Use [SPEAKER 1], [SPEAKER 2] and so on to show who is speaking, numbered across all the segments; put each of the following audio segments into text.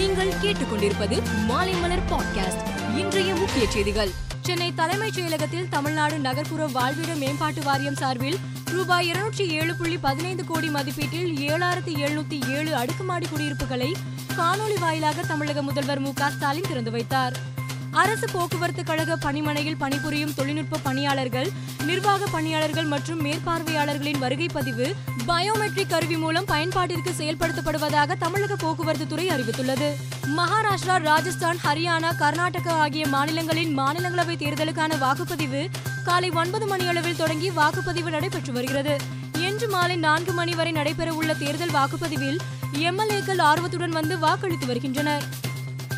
[SPEAKER 1] நீங்கள் கேட்டுக்கொண்டிருப்பது மாலைமலர் பாட்காஸ்ட் இன்றைய முக்கிய செய்திகள். சென்னை தலைமைச் செயலகத்தில் தமிழ்நாடு நகர்ப்புற வாழ்விட மேம்பாட்டு வாரியம் சார்பில் ரூபாய் இருநூற்றி ஏழு புள்ளி பதினைந்து கோடி மதிப்பீட்டில் ஏழாயிரத்தி எழுநூத்தி ஏழு அடுக்குமாடி குடியிருப்புகளை காணொலி வாயிலாக தமிழக முதல்வர் மு க ஸ்டாலின் திறந்து வைத்தார். அரசு போக்குவரத்து கழக பணிமனையில் பணிபுரியும் தொழில்நுட்ப பணியாளர்கள் நிர்வாக பணியாளர்கள் மற்றும் மேற்பார்வையாளர்களின் வருகை பதிவு பயோமெட்ரிக் கருவி மூலம் பயன்பாட்டிற்கு செயல்படுத்தப்படுவதாக தமிழக போக்குவரத்து துறை அறிவித்துள்ளது. மகாராஷ்டிரா ராஜஸ்தான் ஹரியானா கர்நாடகா ஆகிய மாநிலங்களின் மாநிலங்களவை தேர்தலுக்கான வாக்குப்பதிவு காலை ஒன்பது மணியளவில் தொடங்கி வாக்குப்பதிவு நடைபெற்று வருகிறது. இன்று மாலை நான்கு மணி வரை நடைபெறவுள்ள தேர்தல் வாக்குப்பதிவில் எம்எல்ஏக்கள் ஆர்வத்துடன் வந்து வாக்களித்து வருகின்றனர்.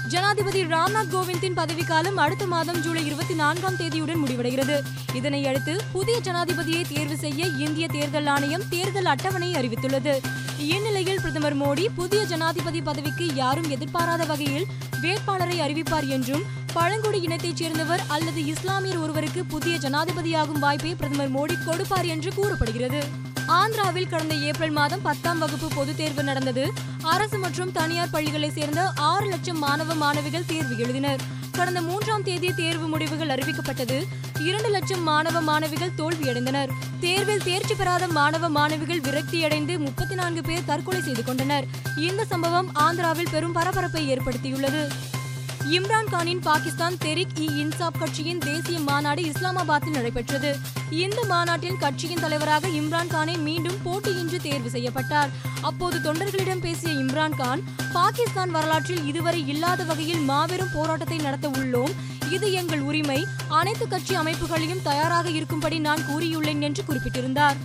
[SPEAKER 1] ஜனாதிபதி ராம்நாத் கோவிந்தின் பதவிக்காலம் அடுத்த மாதம் ஜூலை இருபத்தி நான்காம் தேதியுடன் முடிவடைகிறது. இதனையடுத்து புதிய ஜனாதிபதியை தேர்வு செய்ய இந்திய தேர்தல் ஆணையம் தேர்தல் அட்டவணை அறிவித்துள்ளது. இந்நிலையில் பிரதமர் மோடி புதிய ஜனாதிபதி பதவிக்கு யாரும் எதிர்பாராத வகையில் வேட்பாளரை அறிவிப்பார் என்றும் பழங்குடி இனத்தைச் சேர்ந்தவர் அல்லது இஸ்லாமியர் ஒருவருக்கு புதிய ஜனாதிபதியாகும் வாய்ப்பை பிரதமர் மோடி கொடுப்பார் என்று கூறப்படுகிறது. ஆந்திராவில் கடந்த ஏப்ரல் மாதம் பத்தாம் வகுப்பு பொதுத் தேர்வு நடந்தது. அரசு மற்றும் தனியார் பள்ளிகளைச் சேர்ந்த ஆறு லட்சம் மாணவ மாணவிகள் தேர்வு எழுதினர். கடந்த மூன்றாம் தேதி தேர்வு முடிவுகள் அறிவிக்கப்பட்டது. இரண்டு லட்சம் மாணவ மாணவிகள் தோல்வியடைந்தனர். தேர்வில் தேர்ச்சி பெறாத மாணவ மாணவிகள் விரக்தியடைந்து முப்பத்தி நான்கு பேர் தற்கொலை செய்து கொண்டனர். இந்த சம்பவம் ஆந்திராவில் பெரும் பரபரப்பை ஏற்படுத்தியுள்ளது. இம்ரான்கானின் பாகிஸ்தான் தெரிக் இ இன்சாப் கட்சியின் தேசிய மாநாடு இஸ்லாமாபாத்தில் நடைபெற்றது. இந்த மாநாட்டில் கட்சியின் தலைவராக இம்ரான்கானை மீண்டும் போட்டியின்றி தேர்வு செய்யப்பட்டார். அப்போது தொண்டர்களிடம் பேசிய இம்ரான்கான் பாகிஸ்தான் வரலாற்றில் இதுவரை இல்லாத வகையில் மாபெரும் போராட்டத்தை நடத்த உள்ளோம். இது எங்கள் உரிமை. அனைத்து கட்சி அமைப்புகளையும் தயாராக இருக்கும்படி நான் கூறியுள்ளேன் என்று குறிப்பிட்டிருந்தார்.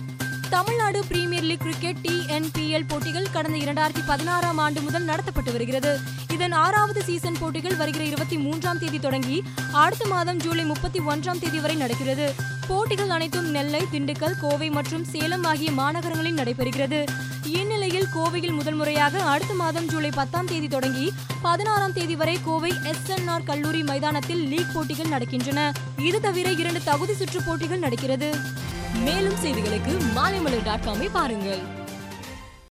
[SPEAKER 1] Tamil Nadu premier league cricket T NPL போட்டிகள் கடந்த இரண்டாயிரத்தி பதினாறாம் ஆண்டு முதல் நடத்தப்பட்டு வருகிறது. இதன் ஆறாவது சீசன் போட்டிகள் வருகிற இருபத்தி மூன்றாம் தேதி தொடங்கி அடுத்த மாதம் ஜூலை முப்பத்தி ஒன்றாம் தேதி வரை நடக்கிறது. போட்டிகள் அனைத்தும் நெல்லை திண்டுக்கல் கோவை மற்றும் சேலம் ஆகிய மாநகரங்களில் நடைபெறுகிறது. இந்நிலையில் கோவையில் முதல் முறையாக அடுத்த மாதம் ஜூலை பத்தாம் தேதி தொடங்கி பதினாறாம் தேதி வரை கோவை எஸ்என்ஆர் கல்லூரி மைதானத்தில் லீக் போட்டிகள் நடக்கின்றன. இது தவிர இரண்டு தகுதி சுற்று போட்டிகள் நடக்கிறது. மேலும் செய்திகளுக்கு மாலைமலர் டாட் காமை பாருங்கள்.